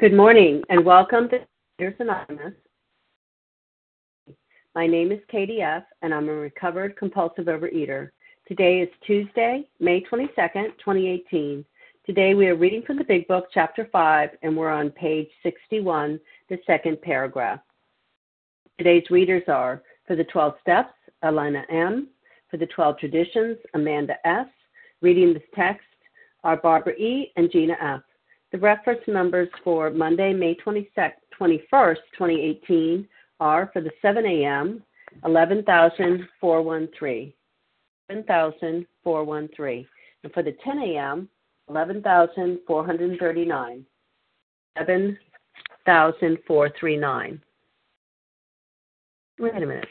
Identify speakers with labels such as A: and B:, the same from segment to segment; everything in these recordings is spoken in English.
A: Good morning and welcome to Eaters Anonymous. My name is Katie F., and I'm a recovered compulsive overeater. Today is Tuesday, May 22nd, 2018. Today we are reading from the Big Book, Chapter 5, and we're on page 61, the second paragraph. Today's readers are for the 12 Steps, Elena M., for the 12 Traditions, Amanda S., reading this text are Barbara E. and Gina F. The reference numbers for Monday, May 21st, 2018 are for the 7 a.m. 11,413. 11,413. And for the 10 a.m. 11,439. 11,439. Wait a minute.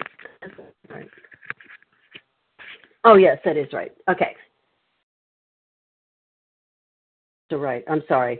A: Oh, yes, that is right. Okay. So, right. I'm sorry.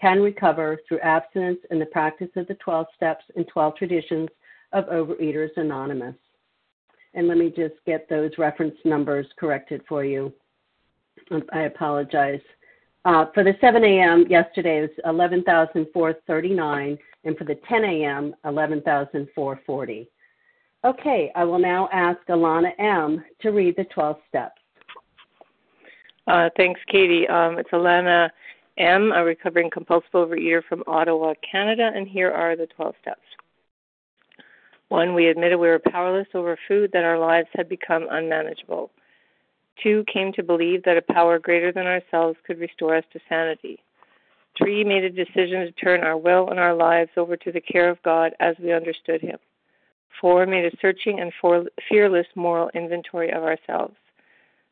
A: can recover through abstinence and the practice of the 12 steps and 12 traditions of Overeaters Anonymous. And let me just get those reference numbers corrected for you. I apologize. Uh, for the 7 a.m. yesterday, it was 11,439, and for the 10 a.m., 11,440. Okay, I will now ask Alana M. to read the 12 steps.
B: Uh, thanks, Katie. Um, it's Alana M., a recovering compulsive overeater from Ottawa, Canada, and here are the 12 steps. One, we admitted we were powerless over food, that our lives had become unmanageable. Two, came to believe that a power greater than ourselves could restore us to sanity. Three, made a decision to turn our will and our lives over to the care of God as we understood Him. Four, made a searching and fearless moral inventory of ourselves.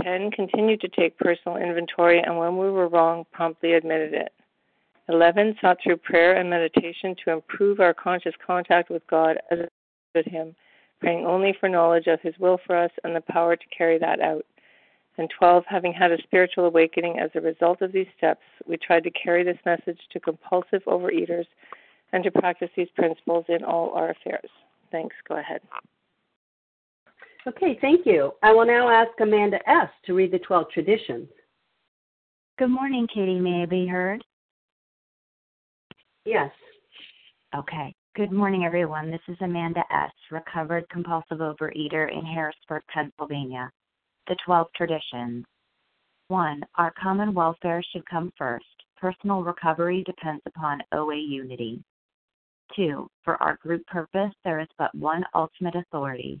B: 10. Continued to take personal inventory and when we were wrong, promptly admitted it. 11. Sought through prayer and meditation to improve our conscious contact with God as with Him, praying only for knowledge of His will for us and the power to carry that out. And 12. Having had a spiritual awakening as a result of these steps, we tried to carry this message to compulsive overeaters and to practice these principles in all our affairs. Thanks. Go ahead.
A: Okay, thank you. I will now ask Amanda S. to read the 12 traditions.
C: Good morning, Katie. May I be heard?
A: Yes.
C: Okay. Good morning, everyone. This is Amanda S., recovered compulsive overeater in Harrisburg, Pennsylvania. The 12 traditions. 1. Our common welfare should come first. Personal recovery depends upon OA unity. 2. For our group purpose, there is but one ultimate authority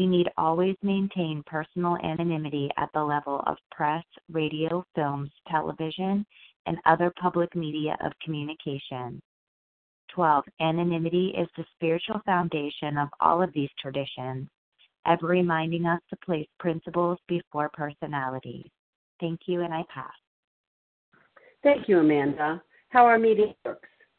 C: We need always maintain personal anonymity at the level of press, radio, films, television, and other public media of communication. 12. Anonymity is the spiritual foundation of all of these traditions, ever reminding us to place principles before personalities. Thank you, and I pass.
A: Thank you, Amanda. How our meeting works.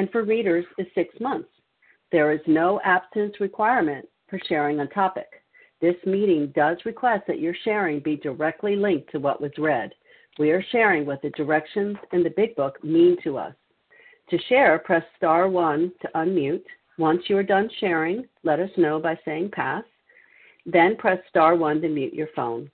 A: and for readers is six months. There is no abstinence requirement for sharing a topic. This meeting does request that your sharing be directly linked to what was read. We are sharing what the directions in the Big Book mean to us. To share, press star one to unmute. Once you are done sharing, let us know by saying pass. Then press star one to mute your phone.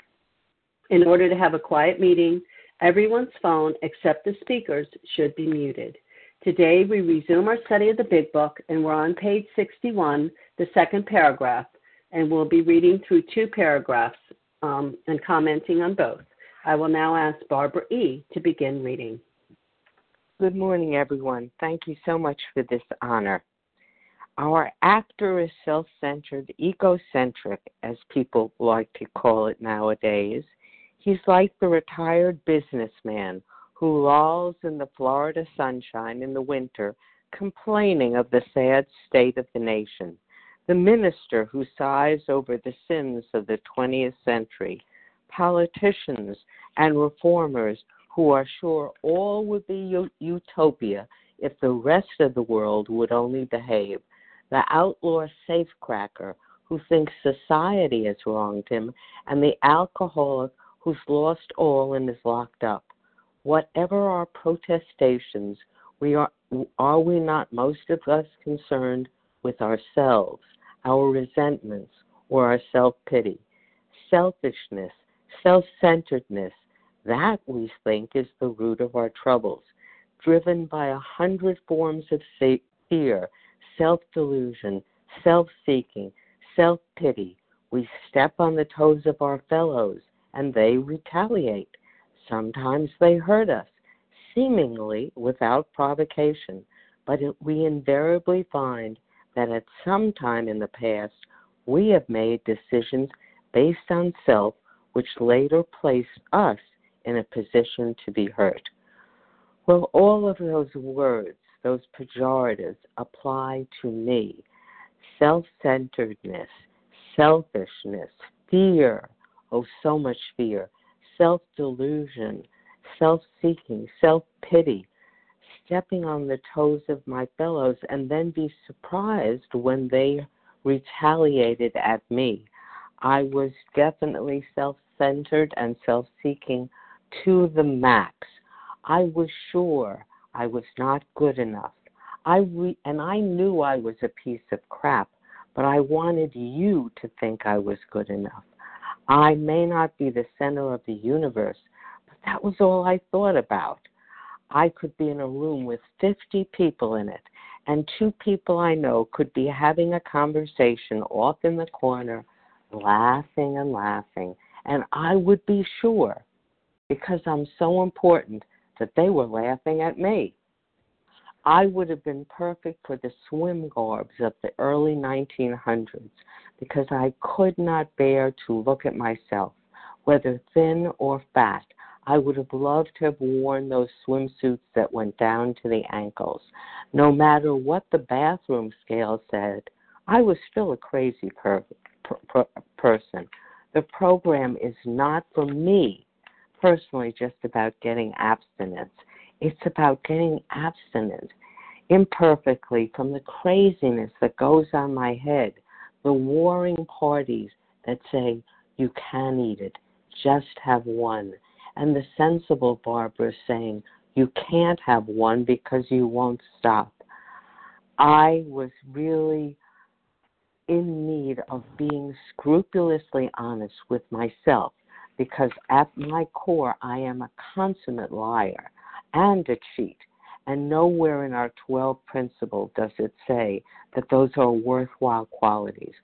A: In order to have a quiet meeting, everyone's phone except the speaker's should be muted. Today, we resume our study of the Big Book, and we're on page 61, the second paragraph, and we'll be reading through two paragraphs um, and commenting on both. I will now ask Barbara E. to begin reading.
D: Good morning, everyone. Thank you so much for this honor. Our actor is self centered, egocentric, as people like to call it nowadays. He's like the retired businessman who lolls in the Florida sunshine in the winter, complaining of the sad state of the nation, the minister who sighs over the sins of the 20th century, politicians and reformers who are sure all would be utopia if the rest of the world would only behave, the outlaw safecracker who thinks society has wronged him, and the alcoholic who's lost all and is locked up whatever our protestations, we are are we not most of us concerned with ourselves, our resentments, or our self pity? Selfishness, self centeredness, that we think is the root of our troubles, driven by a hundred forms of fear, self delusion, self seeking, self pity. We step on the toes of our fellows and they retaliate. Sometimes they hurt us, seemingly without provocation, but it, we invariably find that at some time in the past we have made decisions based on self which later place us in a position to be hurt. Well, all of those words, those pejoratives, apply to me. Self centeredness, selfishness, fear, oh, so much fear, self delusion, self seeking, self pity, stepping on the toes of my fellows, and then be surprised when they retaliated at me. I was definitely self centered and self seeking to the max. I was sure I was not good enough. I re- and I knew I was a piece of crap, but I wanted you to think I was good enough. I may not be the center of the universe, but that was all I thought about. I could be in a room with 50 people in it, and two people I know could be having a conversation off in the corner, laughing and laughing, and I would be sure, because I'm so important, that they were laughing at me. I would have been perfect for the swim garbs of the early 1900s because I could not bear to look at myself, whether thin or fat. I would have loved to have worn those swimsuits that went down to the ankles. No matter what the bathroom scale said, I was still a crazy per- per- person. The program is not for me personally just about getting abstinence. It's about getting abstinent imperfectly from the craziness that goes on my head, the warring parties that say, you can eat it, just have one and the sensible Barbara saying, You can't have one because you won't stop. I was really in need of being scrupulously honest with myself because at my core I am a consummate liar and a cheat. And nowhere in our 12 principles does it say that those are worthwhile qualities.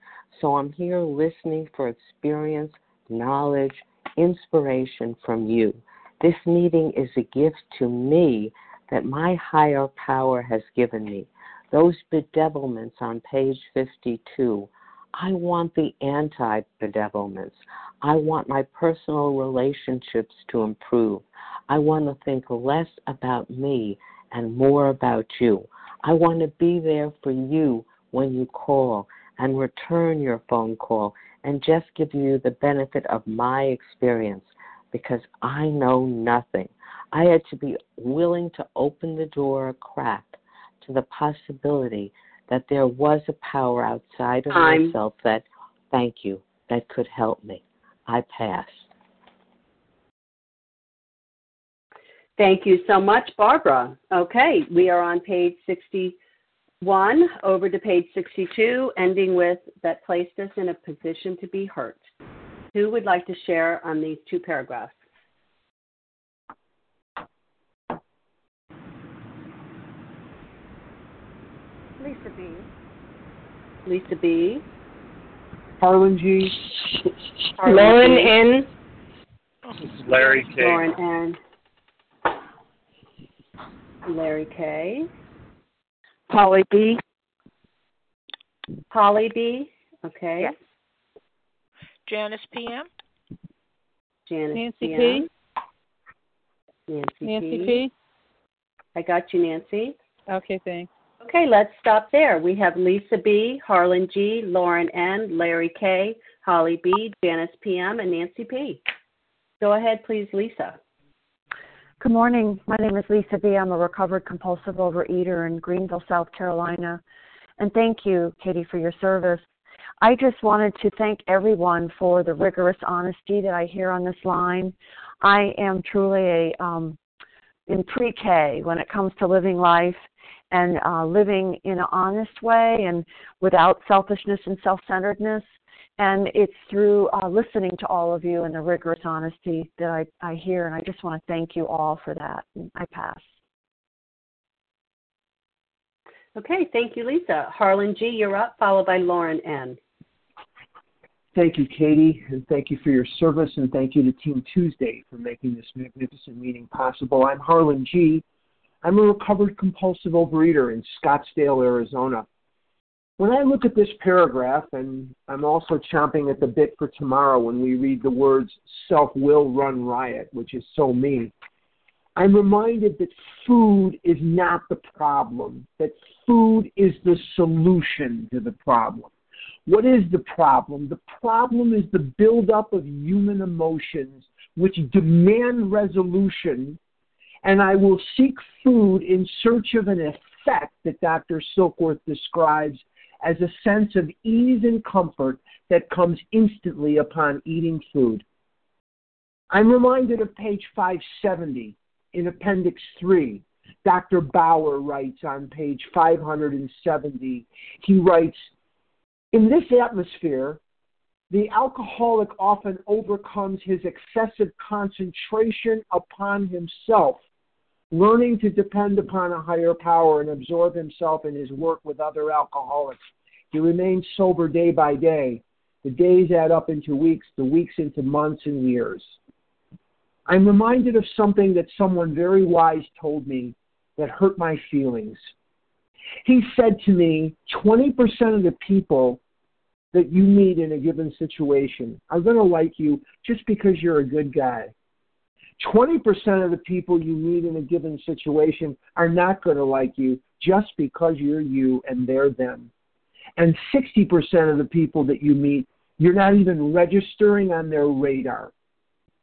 D: So I'm here listening for experience, knowledge, inspiration from you. This meeting is a gift to me that my higher power has given me. Those bedevilments on page 52, I want the anti bedevilments. I want my personal relationships to improve. I want to think less about me and more about you. I want to be there for you when you call and return your phone call and just give you the benefit of my experience because I know nothing. I had to be willing to open the door a crack to the possibility that there was a power outside of
A: Time.
D: myself that, thank you, that could help me. I pass.
A: Thank you so much, Barbara. Okay, we are on page 61, over to page 62, ending with that placed us in a position to be hurt. Who would like to share on these two paragraphs?
E: Lisa B.
A: Lisa B.
F: Harlan G.
B: Lauren N.
G: Larry K.
A: Lauren N. Larry K.
E: Polly B.
A: Polly B. Okay.
E: Yes.
H: Janice PM.
A: Janice
E: Nancy
A: PM.
E: P.
A: Nancy,
E: Nancy
A: P.
E: P.
A: I got you, Nancy.
E: Okay, thanks.
A: Okay, let's stop there. We have Lisa B., Harlan G., Lauren N., Larry K., Holly B., Janice PM, and Nancy P. Go ahead, please, Lisa.
I: Good morning. My name is Lisa B. I'm a recovered compulsive overeater in Greenville, South Carolina. And thank you, Katie, for your service. I just wanted to thank everyone for the rigorous honesty that I hear on this line. I am truly a um, in pre-K when it comes to living life and uh, living in an honest way and without selfishness and self-centeredness. And it's through uh, listening to all of you and the rigorous honesty that I, I hear. And I just want to thank you all for that. I pass.
A: Okay, thank you, Lisa. Harlan G., you're up, followed by Lauren N.
F: Thank you, Katie, and thank you for your service, and thank you to Team Tuesday for making this magnificent meeting possible. I'm Harlan G. I'm a recovered compulsive overeater in Scottsdale, Arizona. When I look at this paragraph, and I'm also chomping at the bit for tomorrow when we read the words self will run riot, which is so me, I'm reminded that food is not the problem, that food is the solution to the problem. What is the problem? The problem is the buildup of human emotions which demand resolution, and I will seek food in search of an effect that Dr. Silkworth describes as a sense of ease and comfort that comes instantly upon eating food. I'm reminded of page 570 in Appendix 3. Dr. Bauer writes on page 570, he writes, In this atmosphere, the alcoholic often overcomes his excessive concentration upon himself, learning to depend upon a higher power and absorb himself in his work with other alcoholics. He remains sober day by day. The days add up into weeks, the weeks into months and years. I'm reminded of something that someone very wise told me that hurt my feelings. He said to me, 20% of the people that you meet in a given situation are going to like you just because you're a good guy. 20% of the people you meet in a given situation are not going to like you just because you're you and they're them. And 60% of the people that you meet, you're not even registering on their radar.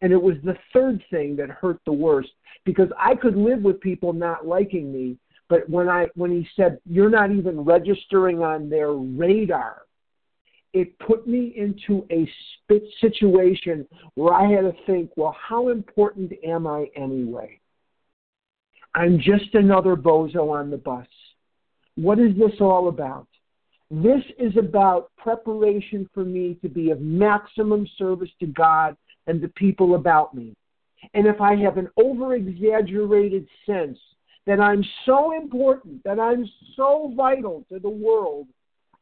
F: And it was the third thing that hurt the worst because I could live with people not liking me, but when I when he said you're not even registering on their radar, it put me into a situation where I had to think, well, how important am I anyway? I'm just another bozo on the bus. What is this all about? This is about preparation for me to be of maximum service to God and the people about me. And if I have an over exaggerated sense that I'm so important, that I'm so vital to the world,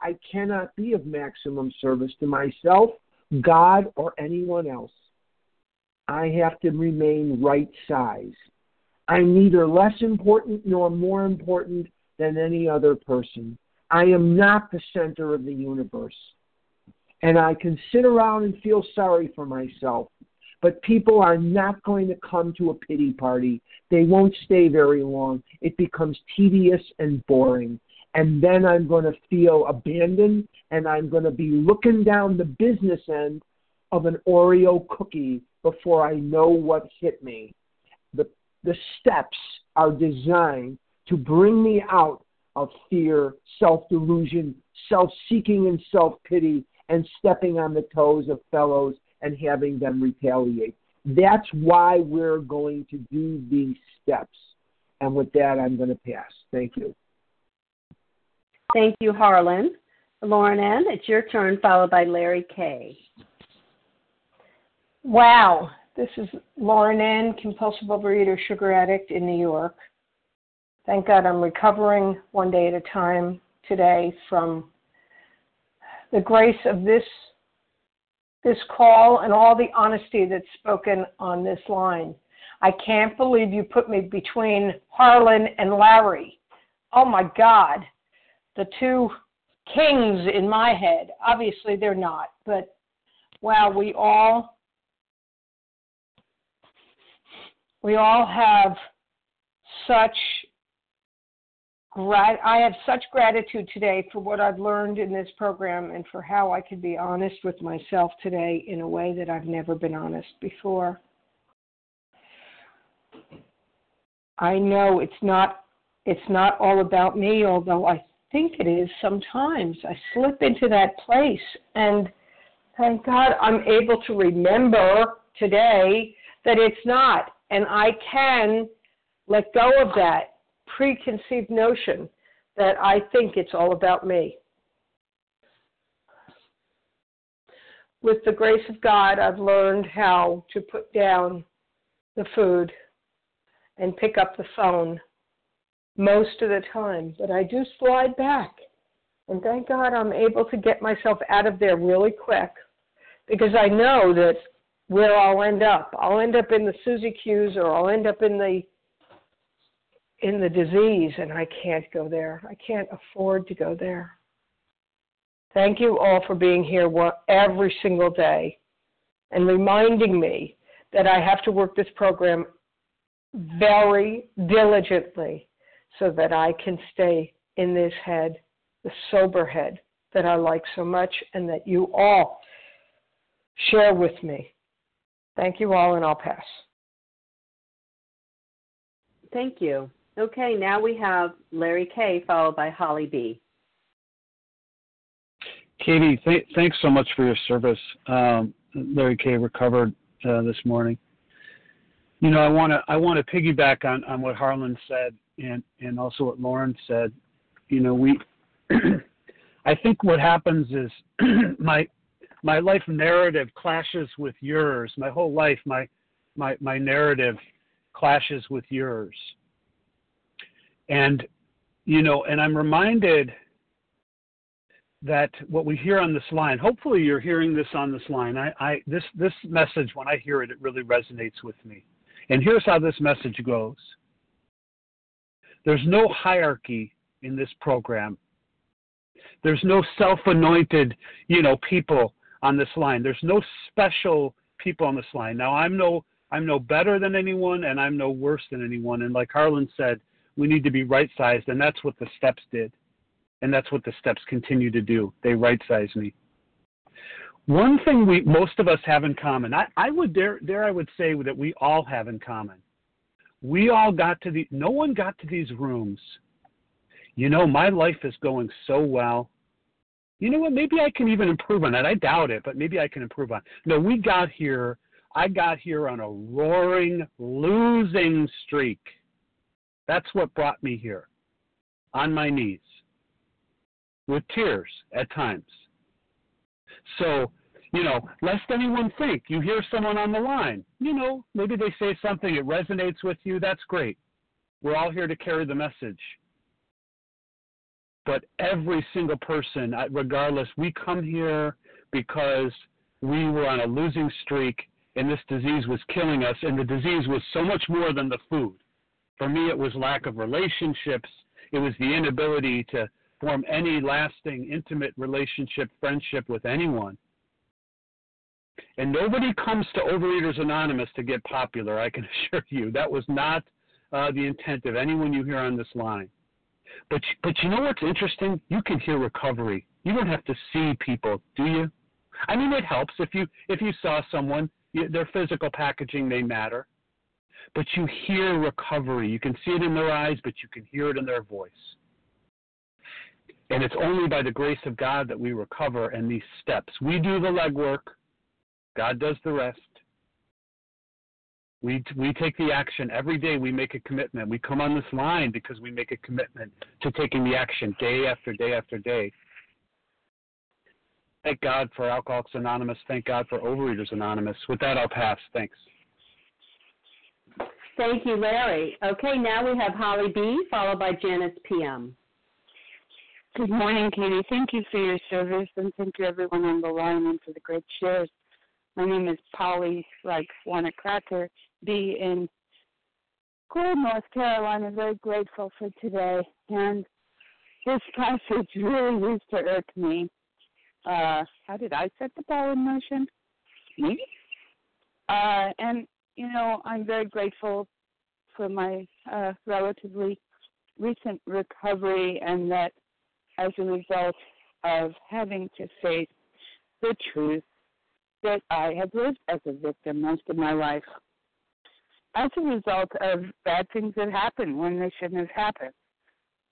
F: I cannot be of maximum service to myself, God, or anyone else. I have to remain right size. I'm neither less important nor more important than any other person. I am not the center of the universe. And I can sit around and feel sorry for myself, but people are not going to come to a pity party. They won't stay very long. It becomes tedious and boring and then I'm going to feel abandoned and I'm going to be looking down the business end of an Oreo cookie before I know what hit me. The, the steps are designed to bring me out of fear, self delusion, self seeking, and self pity, and stepping on the toes of fellows and having them retaliate. That's why we're going to do these steps. And with that, I'm going to pass. Thank you.
A: Thank you, Harlan. Lauren N., it's your turn, followed by Larry K.
E: Wow. This is Lauren N., compulsive overeater, sugar addict in New York. Thank God I'm recovering one day at a time today from the grace of this this call and all the honesty that's spoken on this line. I can't believe you put me between Harlan and Larry. Oh my God the two kings in my head. Obviously, they're not, but wow, we all we all have such grat- I have such gratitude today for what I've learned in this program and for how I can be honest with myself today in a way that I've never been honest before. I know it's not it's not all about me, although I think it is sometimes. I slip into that place, and thank God I'm able to remember today that it's not. And I can let go of that preconceived notion that I think it's all about me. With the grace of God, I've learned how to put down the food and pick up the phone most of the time, but I do slide back. And thank God I'm able to get myself out of there really quick because I know that where I'll end up. I'll end up in the Suzy Q's or I'll end up in the in the disease and I can't go there. I can't afford to go there. Thank you all for being here every single day and reminding me that I have to work this program very diligently so that I can stay in this head, the sober head that I like so much and that you all share with me. Thank you all, and I'll pass.
A: Thank you. Okay, now we have Larry K, followed by Holly B.
G: Katie, th- thanks so much for your service. Um, Larry K recovered uh, this morning. You know, I want to I want to piggyback on, on what Harlan said and and also what Lauren said, you know, we I think what happens is my my life narrative clashes with yours. My whole life, my my my narrative clashes with yours. And you know, and I'm reminded that what we hear on this line, hopefully you're hearing this on this line. I, I this this message when I hear it, it really resonates with me. And here's how this message goes. There's no hierarchy in this program. There's no self-anointed, you know, people on this line. There's no special people on this line. Now I'm no I'm no better than anyone, and I'm no worse than anyone. And like Harlan said, we need to be right sized, and that's what the steps did. And that's what the steps continue to do. They right size me. One thing we most of us have in common, I, I would dare there I would say that we all have in common. We all got to the no one got to these rooms. You know, my life is going so well. You know what? Maybe I can even improve on that. I doubt it, but maybe I can improve on. It. No, we got here. I got here on a roaring losing streak. That's what brought me here, on my knees, with tears at times. So, you know, lest anyone think you hear someone on the line, you know, maybe they say something, it resonates with you, that's great. We're all here to carry the message. But every single person, uh, regardless, we come here because we were on a losing streak and this disease was killing us, and the disease was so much more than the food. For me, it was lack of relationships. It was the inability to form any lasting, intimate relationship, friendship with anyone. And nobody comes to Overeaters Anonymous to get popular, I can assure you. That was not uh, the intent of anyone you hear on this line. But, but you know what's interesting? You can hear recovery. You don't have to see people, do you? I mean, it helps if you if you saw someone. You, their physical packaging may matter, but you hear recovery. You can see it in their eyes, but you can hear it in their voice. And it's only by the grace of God that we recover and these steps. We do the legwork, God does the rest. We, we take the action every day. We make a commitment. We come on this line because we make a commitment to taking the action day after day after day. Thank God for Alcoholics Anonymous. Thank God for Overeaters Anonymous. With that, I'll pass. Thanks.
A: Thank you, Larry. Okay, now we have Holly B, followed by Janice PM.
J: Good morning, Katie. Thank you for your service, and thank you everyone on the line and for the great shares. My name is Polly, like want a cracker, B in cool North Carolina. Very grateful for today, and this passage really used to irk me. Uh, how did I set the ball in motion? Me? Uh, and you know, I'm very grateful for my uh, relatively recent recovery, and that as a result of having to face the truth that I have lived as a victim most of my life. As a result of bad things that happened when they shouldn't have happened,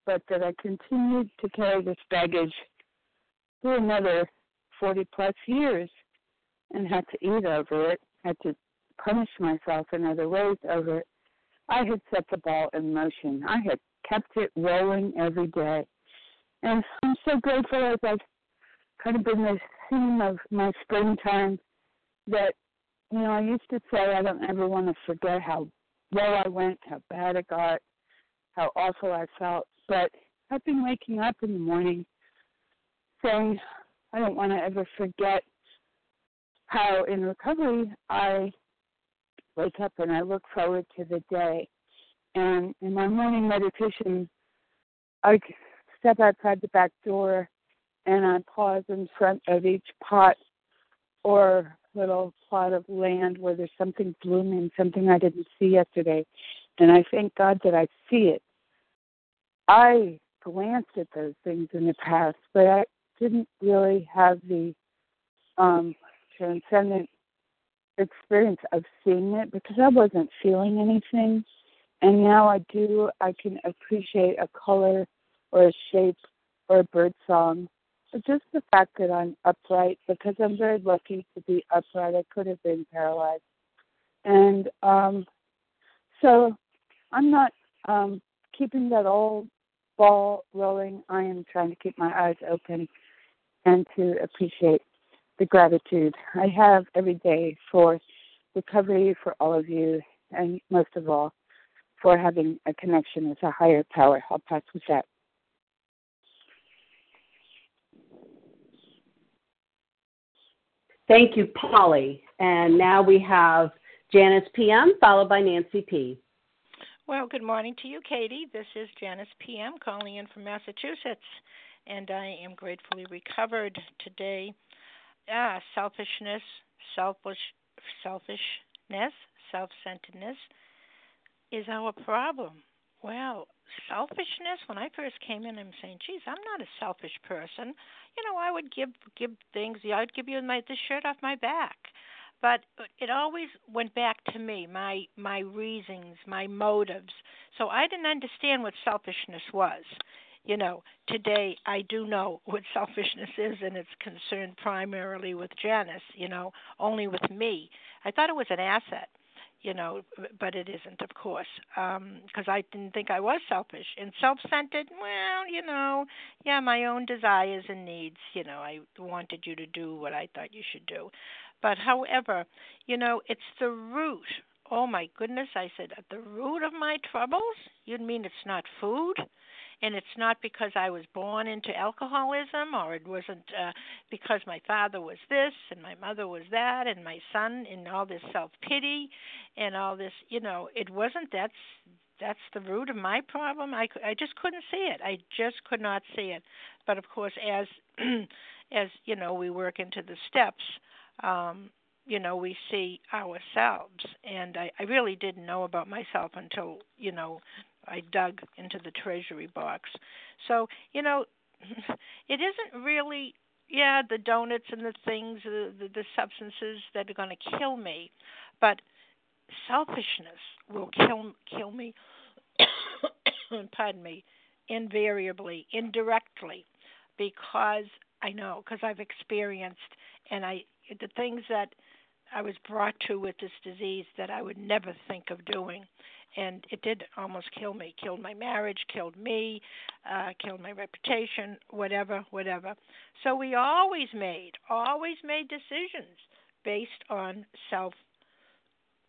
J: but that I continued to carry this baggage for another 40 plus years and had to eat over it, had to punish myself in other ways over it. I had set the ball in motion. I had kept it rolling every day. And I'm so grateful as I've kind of been the theme of my springtime that, you know, I used to say I don't ever want to forget how well I went, how bad it got, how awful I felt. But I've been waking up in the morning saying I don't want to ever forget how in recovery I wake up and I look forward to the day. And in my morning meditation, I step outside the back door and I pause in front of each pot or little plot of land where there's something blooming, something I didn't see yesterday. And I thank God that I see it. I glanced at those things in the past, but I didn't really have the um, transcendent experience of seeing it because I wasn't feeling anything. And now I do, I can appreciate a color or a shape or a bird song. Just the fact that I'm upright, because I'm very lucky to be upright. I could have been paralyzed. And um, so I'm not um, keeping that old ball rolling. I am trying to keep my eyes open and to appreciate the gratitude I have every day for recovery for all of you, and most of all, for having a connection with a higher power. I'll pass with that.
A: Thank you, Polly. And now we have Janice PM, followed by Nancy P.
H: Well, good morning to you, Katie. This is Janice PM calling in from Massachusetts, and I am gratefully recovered today. Ah, selfishness, selfish, selfish selfishness, self centeredness, is our problem. Well, selfishness. When I first came in, I'm saying, "Geez, I'm not a selfish person. You know, I would give give things. yeah I'd give you my the shirt off my back." But uh, it always went back to me, my my reasons, my motives. So I didn't understand what selfishness was. You know, today I do know what selfishness is, and it's concerned primarily with Janice. You know, only with me. I thought it was an asset you know, but it isn't, of course, because um, I didn't think I was selfish and self-centered. Well, you know, yeah, my own desires and needs. You know, I wanted you to do what I thought you should do, but however, you know, it's the root. Oh my goodness, I said at the root of my troubles. You'd mean it's not food? And it's not because I was born into alcoholism or it wasn't uh, because my father was this and my mother was that and my son and all this self pity and all this you know it wasn't that's that's the root of my problem. I I just couldn't see it. I just could not see it. But of course as as you know we work into the steps um you know we see ourselves. And I, I really didn't know about myself until you know I dug into the treasury box. So, you know, it isn't really yeah, the donuts and the things, the the, substances that are going to kill me, but selfishness will kill kill me. pardon me, invariably, indirectly, because I know, because I've experienced, and I the things that I was brought to with this disease that I would never think of doing, and it did almost kill me. Killed my marriage killed me uh killed my reputation whatever whatever. So we always made always made decisions based on self.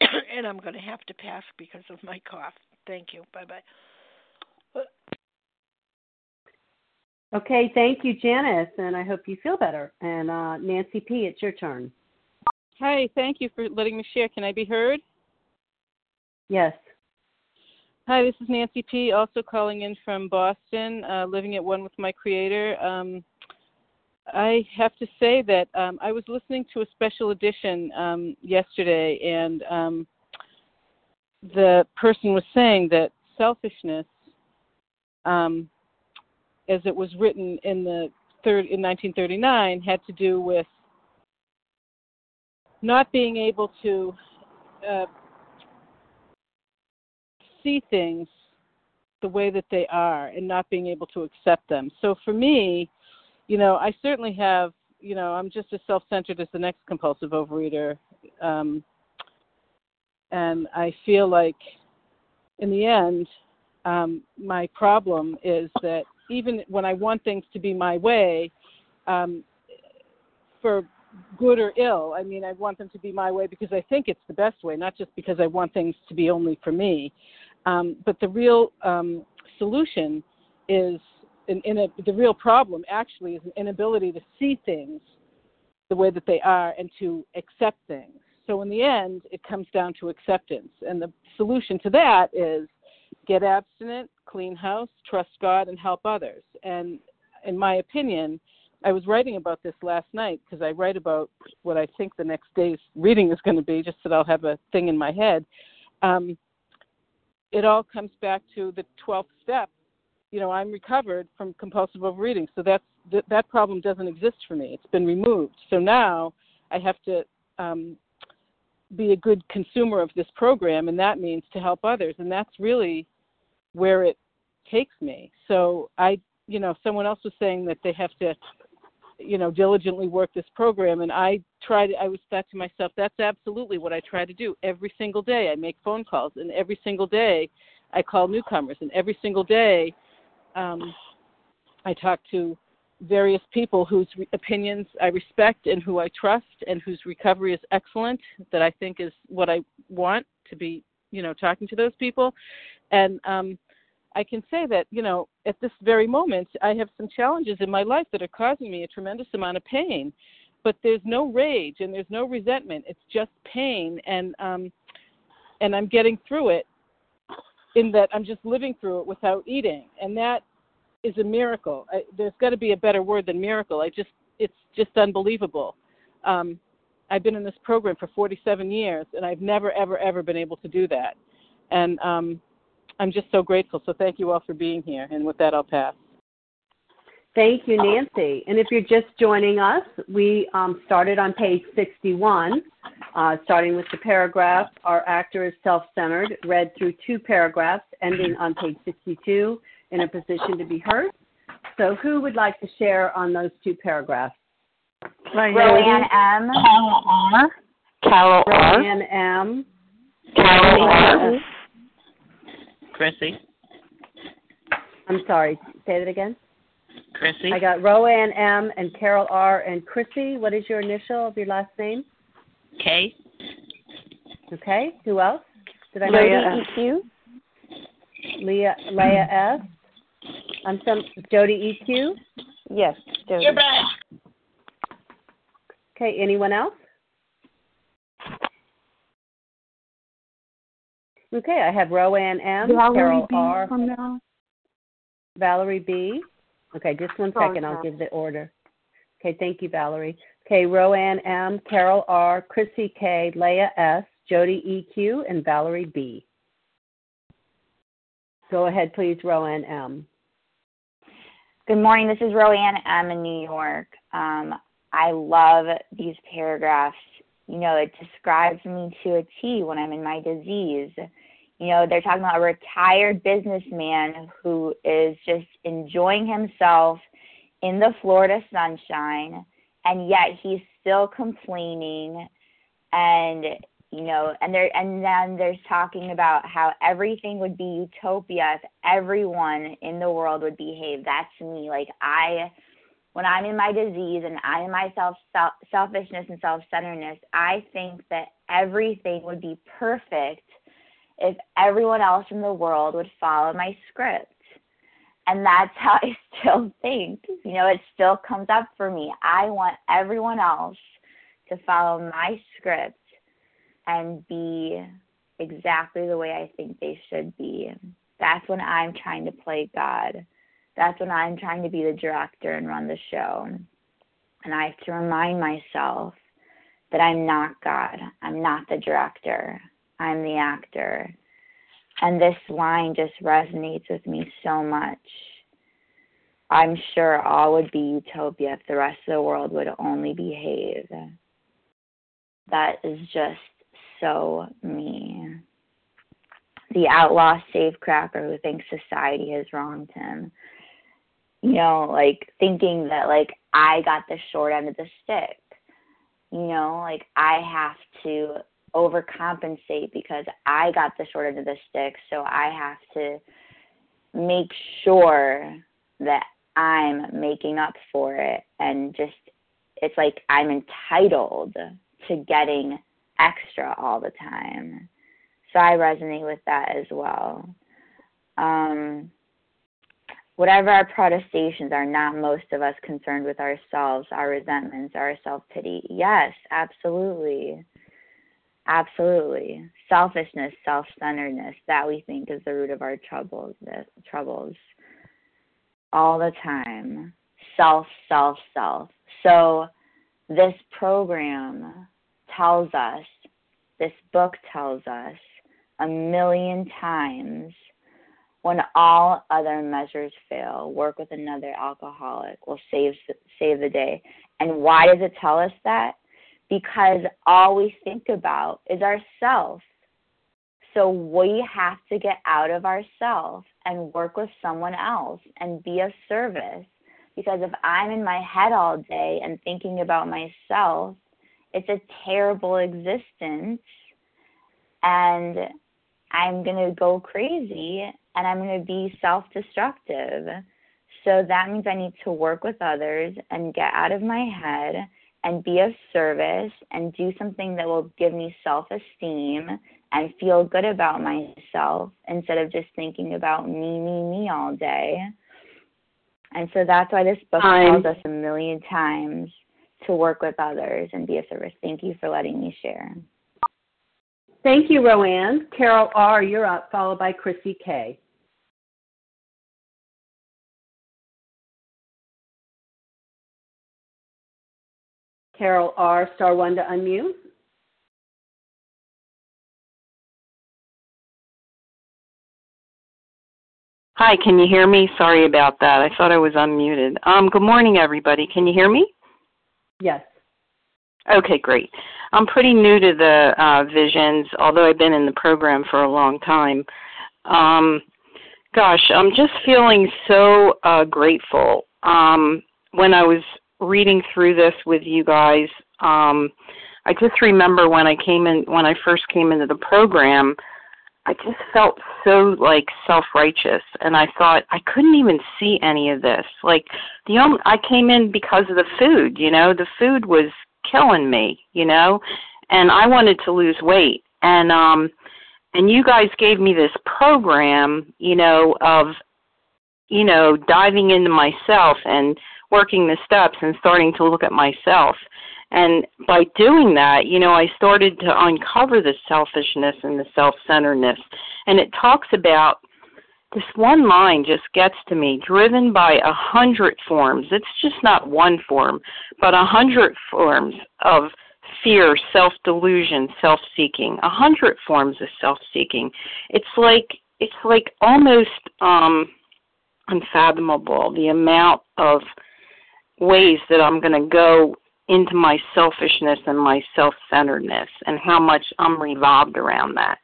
H: And i'm going to have to pass because of my cough. Thank you. Bye bye
A: okay thank you janice and i hope you feel better. And uh nancy p it's your turn.
K: Hi thank you for letting me share. Can i be heard?
A: Yes
K: Hi, this is Nancy P. Also calling in from Boston, uh, living at one with my creator. Um, I have to say that um, I was listening to a special edition um, yesterday, and um, the person was saying that selfishness, um, as it was written in the third in 1939, had to do with not being able to uh, see things the way that they are and not being able to accept them. So for me, you know, I certainly have, you know, I'm just as self-centered as the next compulsive overeater, um, and I feel like, in the end, um, my problem is that even when I want things to be my way, um, for good or ill, I mean, I want them to be my way because I think it's the best way, not just because I want things to be only for me. Um, but the real um, solution is in, in a, the real problem actually is an inability to see things the way that they are and to accept things. So in the end, it comes down to acceptance, and the solution to that is get abstinent, clean house, trust God, and help others. And in my opinion, I was writing about this last night because I write about what I think the next day's reading is going to be, just that I'll have a thing in my head. Um, it all comes back to the 12th step. You know, I'm recovered from compulsive overeating, so that's th- that problem doesn't exist for me. It's been removed. So now I have to um, be a good consumer of this program, and that means to help others, and that's really where it takes me. So I, you know, someone else was saying that they have to you know diligently work this program and i tried i was thought to myself that's absolutely what i try to do every single day. I make phone calls and every single day i call newcomers and every single day um, i talk to various people whose opinions i respect and who i trust and whose recovery is excellent that i think is what i want to be you know talking to those people. And um I can say that, you know, at this very moment, I have some challenges in my life that are causing me a tremendous amount of pain. But there's no rage and there's no resentment. It's just pain, and um, and I'm getting through it. In that I'm just living through it without eating, and that is a miracle. I, there's got to be a better word than miracle. I just it's just unbelievable. Um, I've been in this program for 47 years, and I've never, ever, ever been able to do that. And um, I'm just so grateful. So thank you all for being here. And with that, I'll pass.
A: Thank you, Nancy. And if you're just joining us, we um, started on page 61, uh, starting with the paragraph, Our actor is self centered, read through two paragraphs, ending on page 62, in a position to be heard. So, who would like to share on those two paragraphs?
L: Roanne M. Carol R. Carol R.
A: Roanne M.
L: Carol R.
M: Chrissy.
A: I'm sorry, say that again.
M: Chrissy.
A: I got Roanne M. and Carol R. and Chrissy. What is your initial of your last name?
M: K.
A: Okay. Who else? Did I
L: Leah EQ.
A: Leah Leah S. I'm some Jody EQ.
L: Yes, Jody.
M: You're back.
A: Okay. Anyone else? Okay. I have Roanne M.
I: Valerie
A: Carol
I: B.
A: R.
I: from now.
A: Valerie B. Okay, just one
I: Sorry.
A: I'll give the order. Okay, thank you, Valerie. Okay, Roanne M, Carol R, Chrissy K, Leah S, Jody EQ, and Valerie B. Go ahead, please, Roanne M.
L: Good morning. This is Roanne M. in New York. Um, I love these paragraphs. You know, it describes me to a T when I'm in my disease. You know, they're talking about a retired businessman who is just enjoying himself in the Florida sunshine, and yet he's still complaining. And you know, and there, and then there's talking about how everything would be utopia if everyone in the world would behave. That's me. Like I, when I'm in my disease and I'm in my self, self selfishness and self centeredness, I think that everything would be perfect if everyone else in the world would follow my script. And that's how I still think. You know, it still comes up for me. I want everyone else to follow my script and be exactly the way I think they should be. That's when I'm trying to play God. That's when I'm trying to be the director and run the show. And I have to remind myself that I'm not God. I'm not the director. I'm the actor. And this line just resonates with me so much. I'm sure all would be utopia if the rest of the world would only behave. That is just so me. The outlaw safecracker who thinks society has wronged him. You know, like thinking that like I got the short end of the stick. You know, like I have to overcompensate because I got the short end of the stick, so I have to make sure that I'm making up for it and just it's like I'm entitled to getting extra all the time. So I resonate with that as well. Um, whatever our protestations are, not most of us concerned with ourselves, our resentments, our self pity. Yes, absolutely. Absolutely. Selfishness, self centeredness, that we think is the root of our troubles troubles. All the time. Self, self, self. So this program tells us, this book tells us a million times when all other measures fail, work with another alcoholic will save save the day. And why does it tell us that? Because all we think about is ourself. So we have to get out of ourselves and work with someone else and be of service. Because if I'm in my head all day and thinking about myself, it's a terrible existence and I'm going to go crazy and I'm going to be self destructive. So that means I need to work with others and get out of my head and be of service and do something that will give me self esteem and feel good about myself instead of just thinking about me, me, me all day. And so that's why this book tells us a million times to work with others and be of service. Thank you for letting me share.
A: Thank you, Roanne. Carol R., you're up, followed by Chrissy K. Carol R., star one to unmute.
N: Hi, can you hear me? Sorry about that. I thought I was unmuted. Um, good morning, everybody. Can you hear me?
A: Yes.
N: Okay, great. I'm pretty new to the uh, visions, although I've been in the program for a long time. Um, gosh, I'm just feeling so uh, grateful. Um, when I was reading through this with you guys, um, I just remember when I came in, when I first came into the program, I just felt so like self-righteous, and I thought I couldn't even see any of this. Like the only I came in because of the food, you know, the food was killing me, you know, and I wanted to lose weight, and um, and you guys gave me this program, you know, of you know diving into myself and working the steps and starting to look at myself and by doing that, you know, I started to uncover the selfishness and the self centeredness. And it talks about this one line just gets to me driven by a hundred forms. It's just not one form, but a hundred forms of fear, self delusion, self seeking. A hundred forms of self seeking. It's like it's like almost um unfathomable the amount of ways that I'm going to go into my selfishness and my self centeredness and how much I'm revolved around that.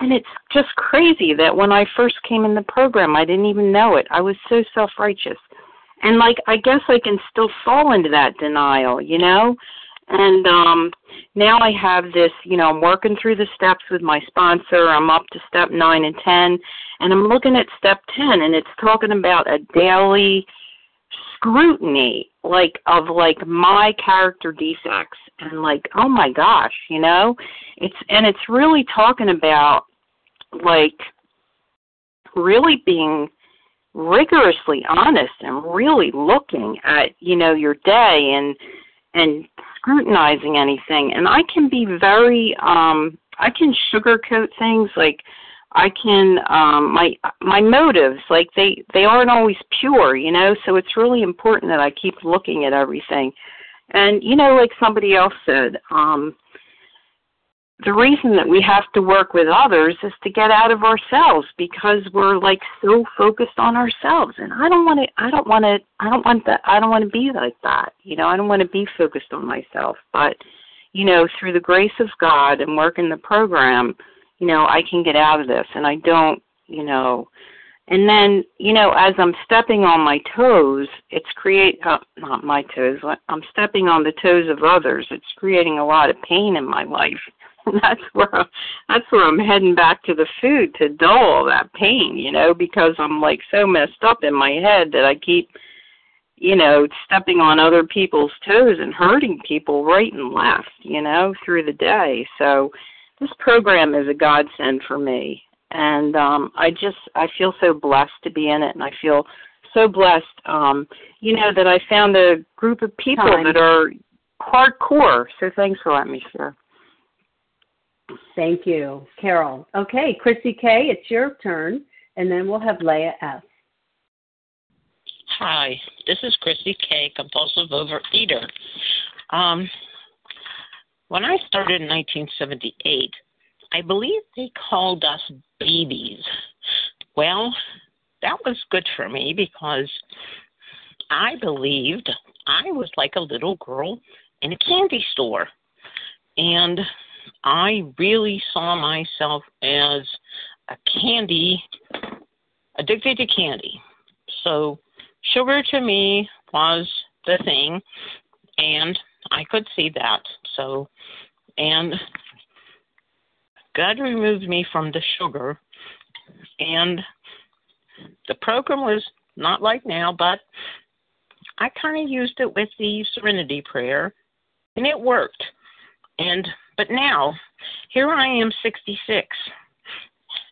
N: And it's just crazy that when I first came in the program, I didn't even know it. I was so self righteous. And like, I guess I can still fall into that denial, you know? And um now I have this, you know, I'm working through the steps with my sponsor. I'm up to step 9 and 10 and I'm looking at step 10 and it's talking about a daily scrutiny like of like my character defects and like oh my gosh you know? It's and it's really talking about like really being rigorously honest and really looking at you know your day and and scrutinizing anything. And i can be very um i can sugarcoat things like I can um my my motives like they they aren't always pure, you know, so it's really important that I keep looking at everything. And you know like somebody else said, um the reason that we have to work with others is to get out of ourselves because we're like so focused on ourselves and I don't want to I don't want to I don't want that I don't want to be like that. You know, I don't want to be focused on myself, but you know, through the grace of God and working the program, you know, I can get out of this and I don't, you know, and then, you know, as I'm stepping on my toes, it's create uh, not my toes. I'm stepping on the toes of others. It's creating a lot of pain in my life. And that's where that's where I'm heading back to the food to dull all that pain, you know, because I'm like so messed up in my head that I keep, you know, stepping on other people's toes and hurting people right and left, you know, through the day. So this program is a godsend for me and um i just i feel so blessed to be in it and i feel so blessed um you know that i found a group of people
A: Time.
N: that are hardcore so thanks for letting me share
A: Thank you, Carol. Okay, Chrissy K., it's your turn, and then we'll have Leah S.
M: Hi, this is Chrissy K, compulsive overeater. Um, when I started in 1978, I believe they called us babies. Well, that was good for me because I believed I was like a little girl in a candy store. And I really saw myself as a candy, addicted to candy. So sugar to me was the thing, and I could see that. So, and God removed me from the sugar, and the program was not like now, but I kind of used it with the Serenity Prayer, and it worked. And but now, here I am, 66,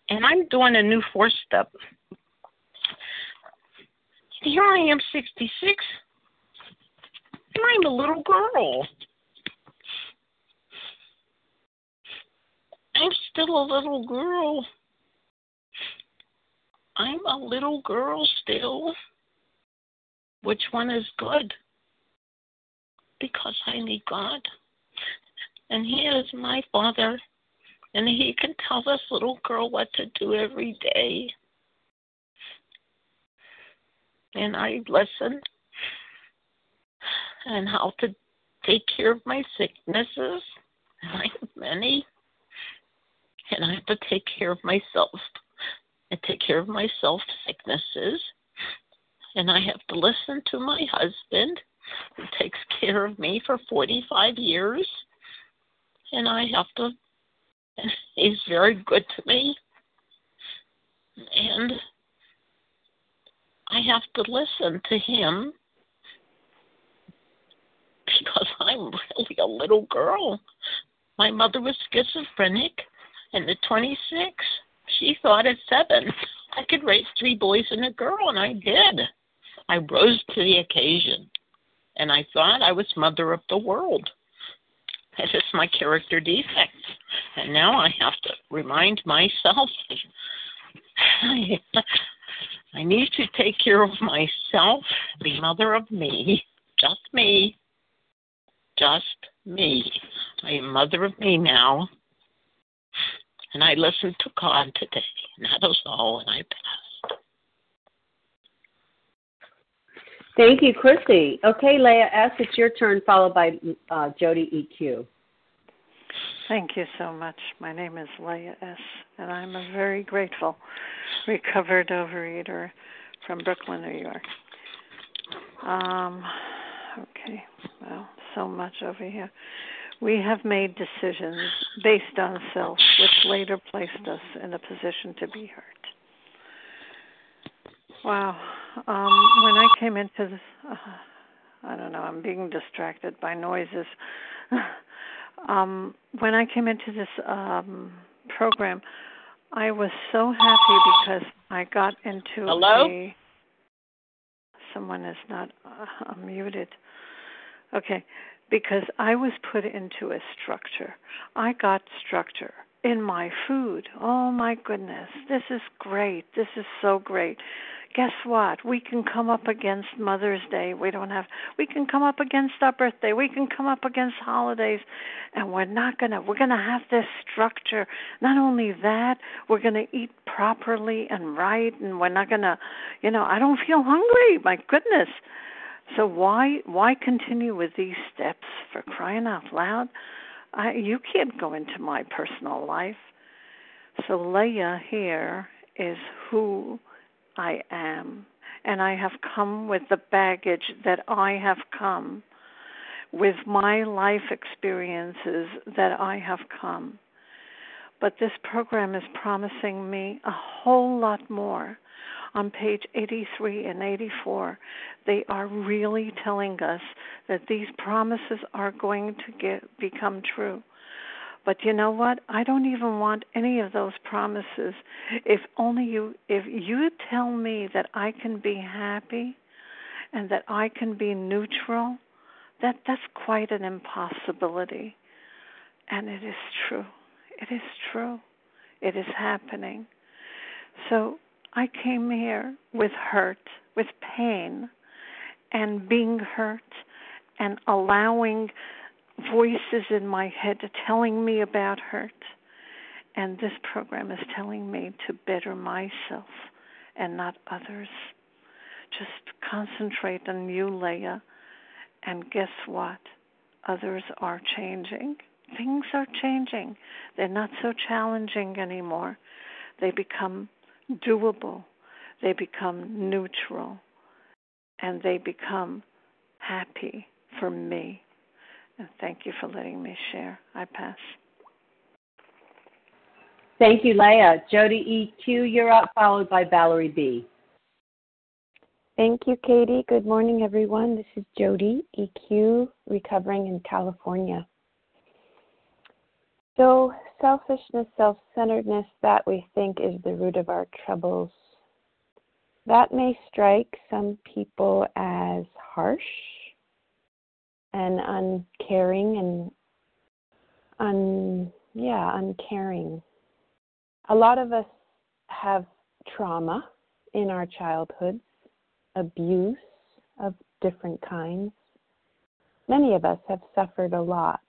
M: and I'm doing a new four step. Here I am, 66, and I'm a little girl. I'm still a little girl. I'm a little girl still. Which one is good? because I need God. And He is my Father, and He can tell this little girl what to do every day. And I listen and how to take care of my sicknesses. I have many. And I have to take care of myself and take care of my self sicknesses. And I have to listen to my husband, who takes care of me for 45 years. And I have to, and he's very good to me. And I have to listen to him because I'm really a little girl. My mother was schizophrenic, and at 26, she thought at seven I could raise three boys and a girl, and I did. I rose to the occasion, and I thought I was mother of the world. That is my character defect. And now I have to remind myself I, need to take care of myself, be mother of me, just me, just me. I am mother of me now. And I listened to God today. And that was all, and I passed.
A: Thank you, Chrissy. Okay, Leah S., it's your turn, followed by uh, Jody EQ.
O: Thank you so much. My name is Leah S., and I'm a very grateful recovered overeater from Brooklyn, New York. Um, okay, well, so much over here. We have made decisions based on self, which later placed us in a position to be hurt. Wow. Um, when I came into this, uh, I don't know, I'm being distracted by noises. um, when I came into this um, program, I was so happy because I got into
M: Hello?
O: a. Someone is not uh, muted. Okay, because I was put into a structure. I got structure in my food. Oh my goodness, this is great. This is so great. Guess what? We can come up against Mother's Day. We don't have we can come up against our birthday. We can come up against holidays and we're not going to we're going to have this structure. Not only that, we're going to eat properly and right and we're not going to, you know, I don't feel hungry. My goodness. So why why continue with these steps for crying out loud? I, you can't go into my personal life. So Leah here is who I am, and I have come with the baggage that I have come, with my life experiences that I have come. But this program is promising me a whole lot more on page 83 and 84, they are really telling us that these promises are going to get become true. But you know what? I don't even want any of those promises. If only you if you tell me that I can be happy and that I can be neutral, that that's quite an impossibility. And it is true. It is true. It is happening. So I came here with hurt, with pain, and being hurt, and allowing voices in my head telling me about hurt. And this program is telling me to better myself and not others. Just concentrate on you, Leah. And guess what? Others are changing. Things are changing. They're not so challenging anymore. They become doable, they become neutral, and they become happy for me. And thank you for letting me share. I pass.
A: Thank you, Leah. Jody EQ, you're up, followed by Valerie B.
P: Thank you, Katie. Good morning, everyone. This is Jody EQ, recovering in California. So, selfishness, self centeredness, that we think is the root of our troubles. That may strike some people as harsh and uncaring and un yeah, uncaring. A lot of us have trauma in our childhoods, abuse of different kinds. many of us have suffered a lot.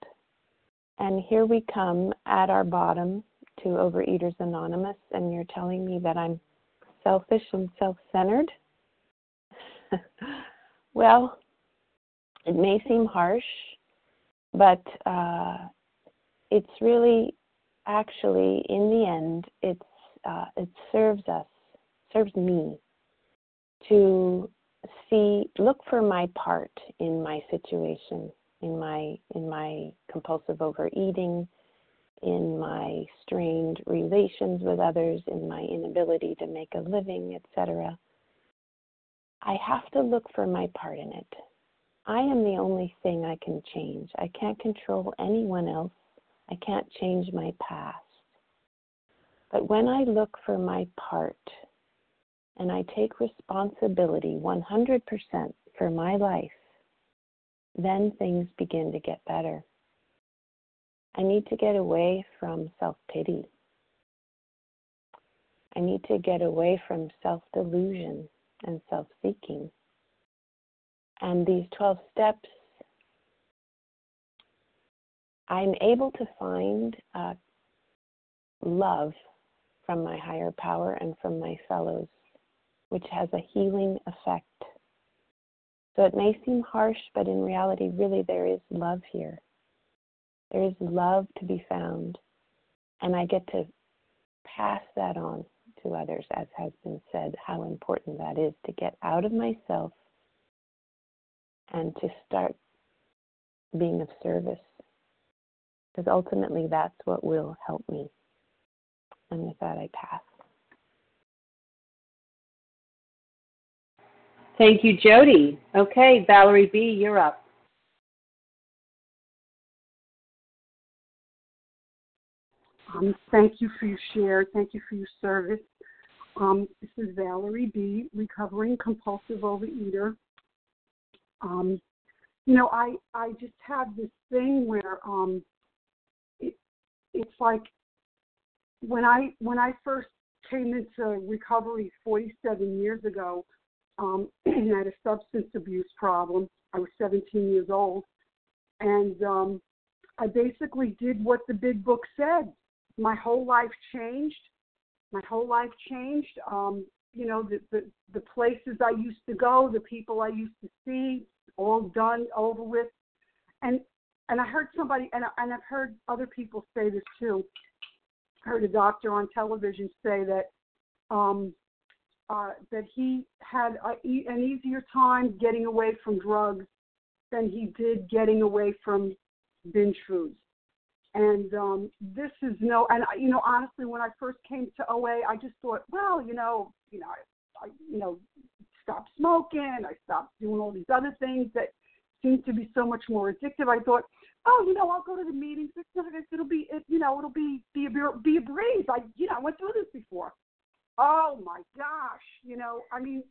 P: And here we come at our bottom to Overeaters Anonymous, and you're telling me that I'm selfish and self centered? well, it may seem harsh, but uh, it's really actually, in the end, it's uh, it serves us, serves me to see, look for my part in my situation, in my in my compulsive overeating, in my strained relations with others, in my inability to make a living, etc. I have to look for my part in it. I am the only thing I can change. I can't control anyone else. I can't change my past. But when I look for my part and I take responsibility 100% for my life, then things begin to get better. I need to get away from self pity. I need to get away from self delusion and self seeking. And these 12 steps, I'm able to find uh, love from my higher power and from my fellows, which has a healing effect. So it may seem harsh, but in reality, really, there is love here. There is love to be found. And I get to pass that on to others, as has been said, how important that is to get out of myself and to start being of service. Because ultimately, that's what will help me. And with that, I pass.
A: Thank you, Jody. Okay, Valerie B., you're up.
Q: Um, thank you for your share. Thank you for your service. Um, this is Valerie B., recovering compulsive overeater. Um, you know, I I just have this thing where um, it, it's like when I when I first came into recovery 47 years ago, um, I had a substance abuse problem. I was 17 years old, and um, I basically did what the big book said. My whole life changed. My whole life changed. Um, you know, the, the the places I used to go, the people I used to see, all done over with, and and I heard somebody, and I, and I've heard other people say this too. I heard a doctor on television say that um, uh, that he had a, an easier time getting away from drugs than he did getting away from binge foods. And um, this is no, and you know, honestly, when I first came to OA, I just thought, well, you know, you know, I, I you know, stopped smoking, I stopped doing all these other things that seemed to be so much more addictive. I thought, oh, you know, I'll go to the meetings. It's, it'll be, it, you know, it'll be be a, be a breeze. I, you know, I went through this before. Oh my gosh, you know, I mean,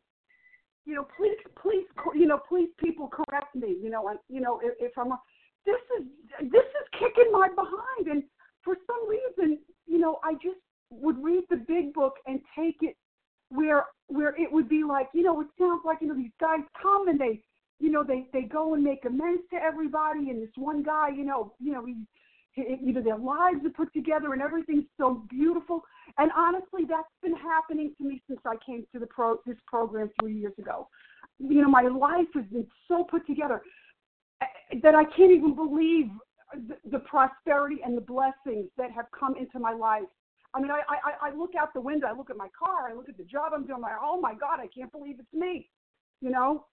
Q: you know, please, please, you know, please, people correct me. You know, I, you know, if, if I'm, this is this is kicking my behind, and for some reason, you know, I just would read the big book and take it where where it would be like, you know, it sounds like you know these guys come and they, you know, they they go and make amends to everybody, and this one guy, you know, you know, he you know their lives are put together and everything's so beautiful. And honestly that's been happening to me since i came to the pro this program three years ago. You know my life has been so put together eh, that i can't even believe the, the prosperity and the blessings that have come into my life. I mean I, I i look out the window i look at my car i look at the job i'm doing my oh my god i can't believe it's me you know?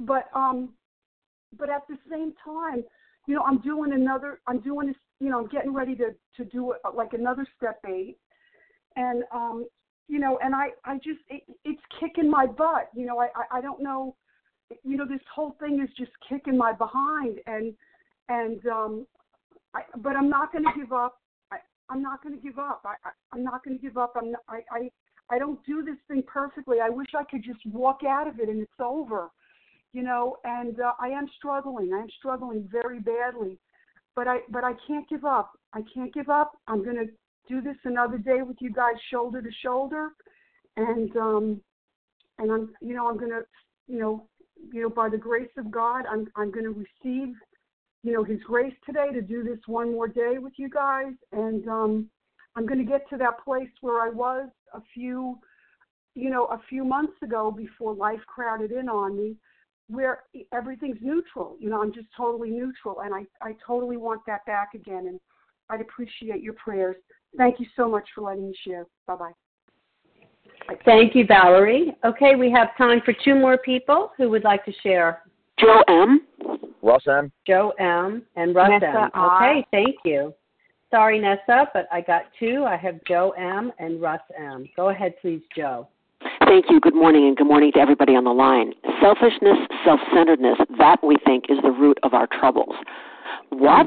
Q: But um but at the same time you know i'm doing another i'm doing you know, I'm getting ready to to do uh, like another step eight, and um, you know, and I I just it, it's kicking my butt. You know, I, I I don't know, you know, this whole thing is just kicking my behind, and and um, I, but I'm not going to give up. I, I'm not going to give up. I, I I'm not going to give up. I'm not, I I I don't do this thing perfectly. I wish I could just walk out of it and it's over, you know. And uh, I am struggling. I am struggling very badly but I but I can't give up. I can't give up. I'm gonna do this another day with you guys shoulder to shoulder, and um, and I'm you know I'm gonna you know you know by the grace of God I'm I'm gonna receive you know, His grace today to do this one more day with you guys. And um, I'm to get to that place where I was a few, you know, a few months ago before life crowded in on me, where everything's neutral. You know, I'm just totally neutral, and I I totally want that back again. And I'd appreciate your prayers. Thank you so much for letting me share. Bye bye.
A: Thank you, Valerie. Okay, we have time for two more people who would like to share.
R: Joe M.
S: Russ M.
A: Joe M. and Russ
P: Nessa
A: M.
P: R.
A: Okay, thank you. Sorry, Nessa, but I got two. I have Joe M. and Russ M. Go ahead, please, Joe.
R: Thank you. Good morning, and good morning to everybody on the line. Selfishness, self centeredness, that we think is the root of our troubles. What?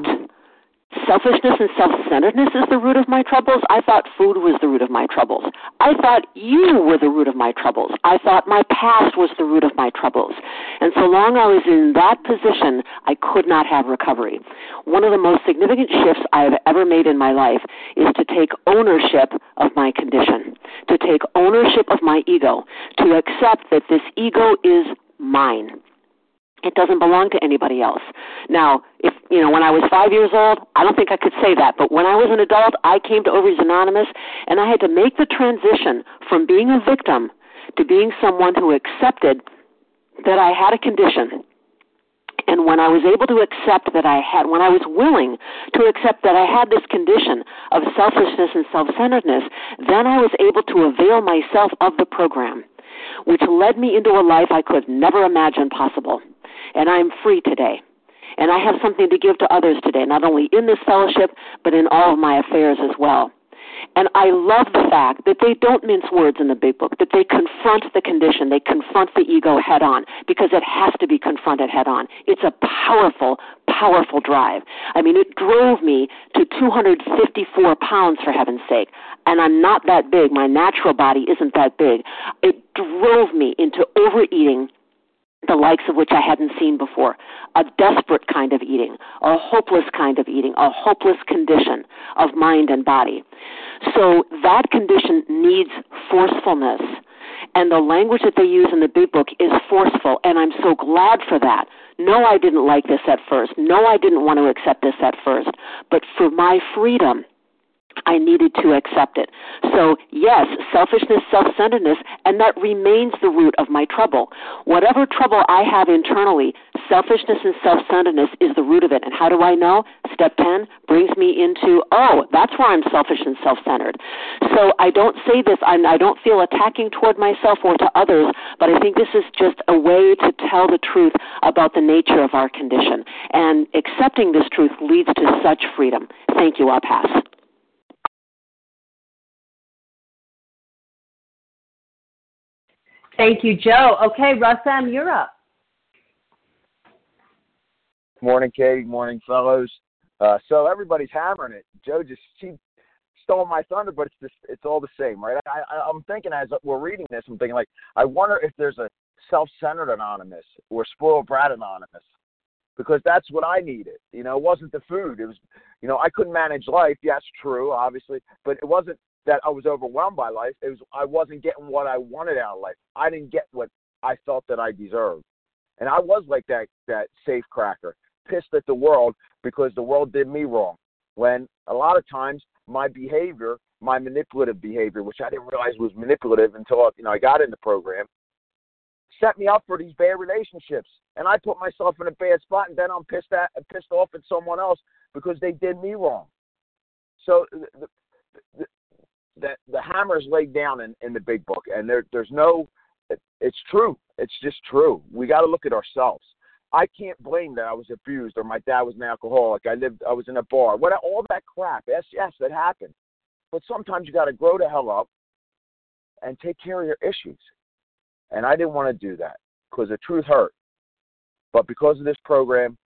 R: Selfishness and self centeredness is the root of my troubles? I thought food was the root of my troubles. I thought you were the root of my troubles. I thought my past was the root of my troubles. And so long I was in that position, I could not have recovery. One of the most significant shifts I have ever made in my life is to take ownership of my condition, to take ownership of my ego, to accept that this ego is mine. It doesn't belong to anybody else. Now, if you know, when I was five years old, I don't think I could say that. But when I was an adult, I came to Overeaters Anonymous, and I had to make the transition from being a victim to being someone who accepted that I had a condition. And when I was able to accept that I had, when I was willing to accept that I had this condition of selfishness and self centeredness, then I was able to avail myself of the program, which led me into a life I could never imagine possible and I'm free today. And I have something to give to others today, not only in this fellowship, but in all of my affairs as well. And I love the fact that they don't mince words in the big book, that they confront the condition, they confront the ego head on, because it has to be confronted head on. It's a powerful, powerful drive. I mean, it drove me to 254 pounds, for heaven's sake. And I'm not that big. My natural body isn't that big. It drove me into overeating the likes of which I hadn't seen before. A desperate kind of eating, a hopeless kind of eating, a hopeless condition of mind and body. So that condition needs forcefulness. And the language that they use in the big book is forceful, and I'm so glad for that. No, I didn't like this at first. No, I didn't want to accept this at first. But for my freedom, I needed to accept it. So, yes, selfishness, self centeredness, and that remains the root of my trouble. Whatever trouble I have internally, selfishness and self centeredness is the root of it. And how do I know? Step 10 brings me into, oh, that's where I'm selfish and self centered. So, I don't say this, I'm, I don't feel attacking toward myself or to others, but I think this is just a way to tell the truth about the nature of our condition. And accepting this truth leads to such freedom. Thank you. I'll pass.
A: Thank you, Joe. Okay, Russ M., you're up.
S: Morning, Katie. Morning, fellows. Uh, so everybody's hammering it. Joe just she stole my thunder, but it's just it's all the same, right? I, I, I'm thinking as we're reading this, I'm thinking like, I wonder if there's a self-centered anonymous or spoiled brat anonymous, because that's what I needed. You know, it wasn't the food. It was, you know, I couldn't manage life. Yes, true, obviously, but it wasn't that I was overwhelmed by life. It was I wasn't getting what I wanted out of life. I didn't get what I felt that I deserved. And I was like that that safe cracker, pissed at the world because the world did me wrong. When a lot of times my behavior, my manipulative behavior, which I didn't realize was manipulative until you know I got in the program, set me up for these bad relationships. And I put myself in a bad spot, and then I'm pissed at pissed off at someone else because they did me wrong. So the, the, that the hammer is laid down in, in the big book, and there there's no. It, it's true. It's just true. We got to look at ourselves. I can't blame that I was abused or my dad was an alcoholic. I lived. I was in a bar. What all that crap? Yes, yes, that happened. But sometimes you got to grow the hell up and take care of your issues. And I didn't want to do that because the truth hurt. But because of this program,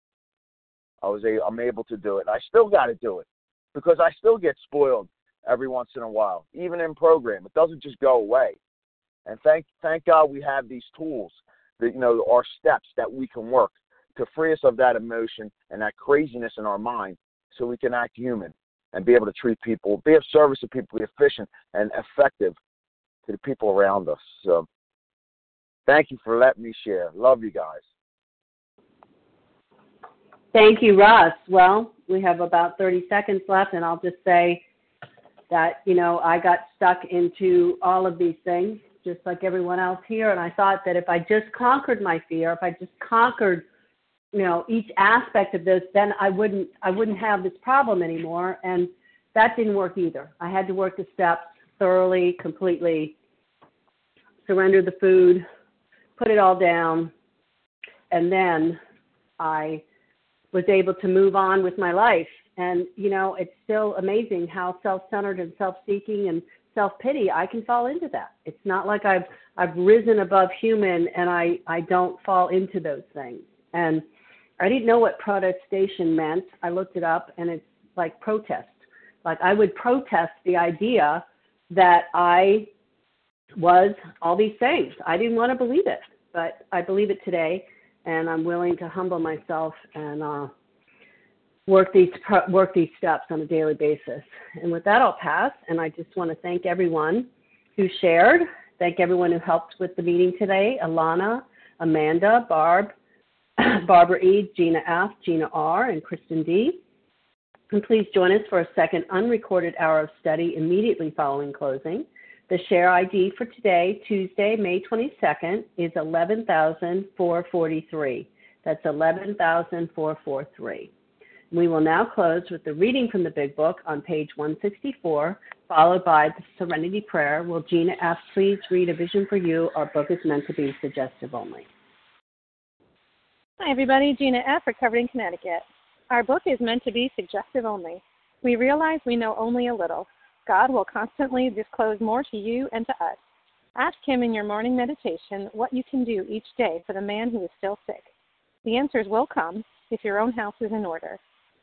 S: I was a, I'm able to do it. I still got to do it because I still get spoiled every once in a while, even in program. It doesn't just go away. And thank thank God we have these tools that you know are steps that we can work to free us of that emotion and that craziness in our mind so we can act human and be able to treat people, be of service to people, be efficient and effective to the people around us. So thank you for letting me share. Love you guys.
A: Thank you, Russ. Well, we have about 30 seconds left, and I'll just say that, you know, I got stuck into all of these things, just like everyone else here. And I thought that if I just conquered my fear, if I just conquered, you know, each aspect of this, then I wouldn't, I wouldn't have this problem anymore. And that didn't work either. I had to work the steps thoroughly, completely, surrender the food, put it all down, and then I was able to move on with my life. And, you know, it's still amazing how self centered and self seeking and self pity I can fall into that. It's not like I've I've risen above human and I, I don't fall into those things. And I didn't know what protestation meant. I looked it up and it's like protest. Like I would protest the idea that I was all these things. I didn't want to believe it, but I believe it today and I'm willing to humble myself and uh, work these work these steps on a daily basis. And with that, I'll pass. And I just want to thank everyone who shared. Thank everyone who helped with the meeting today: Alana, Amanda, Barb, Barbara E, Gina F, Gina R, and Kristen D. And please join us for a second unrecorded hour of study immediately following closing. The share ID for today, Tuesday, May 22nd, is 11,443. That's 11,443. We will now close with the reading from the Big Book on page 164, followed by the Serenity Prayer. Will Gina F. please read A Vision for You? Our book is meant to be suggestive only.
T: Hi, everybody. Gina F., recovering Connecticut. Our book is meant to be suggestive only. We realize we know only a little. God will constantly disclose more to you and to us. Ask Him in your morning meditation what you can do each day for the man who is still sick. The answers will come if your own house is in order.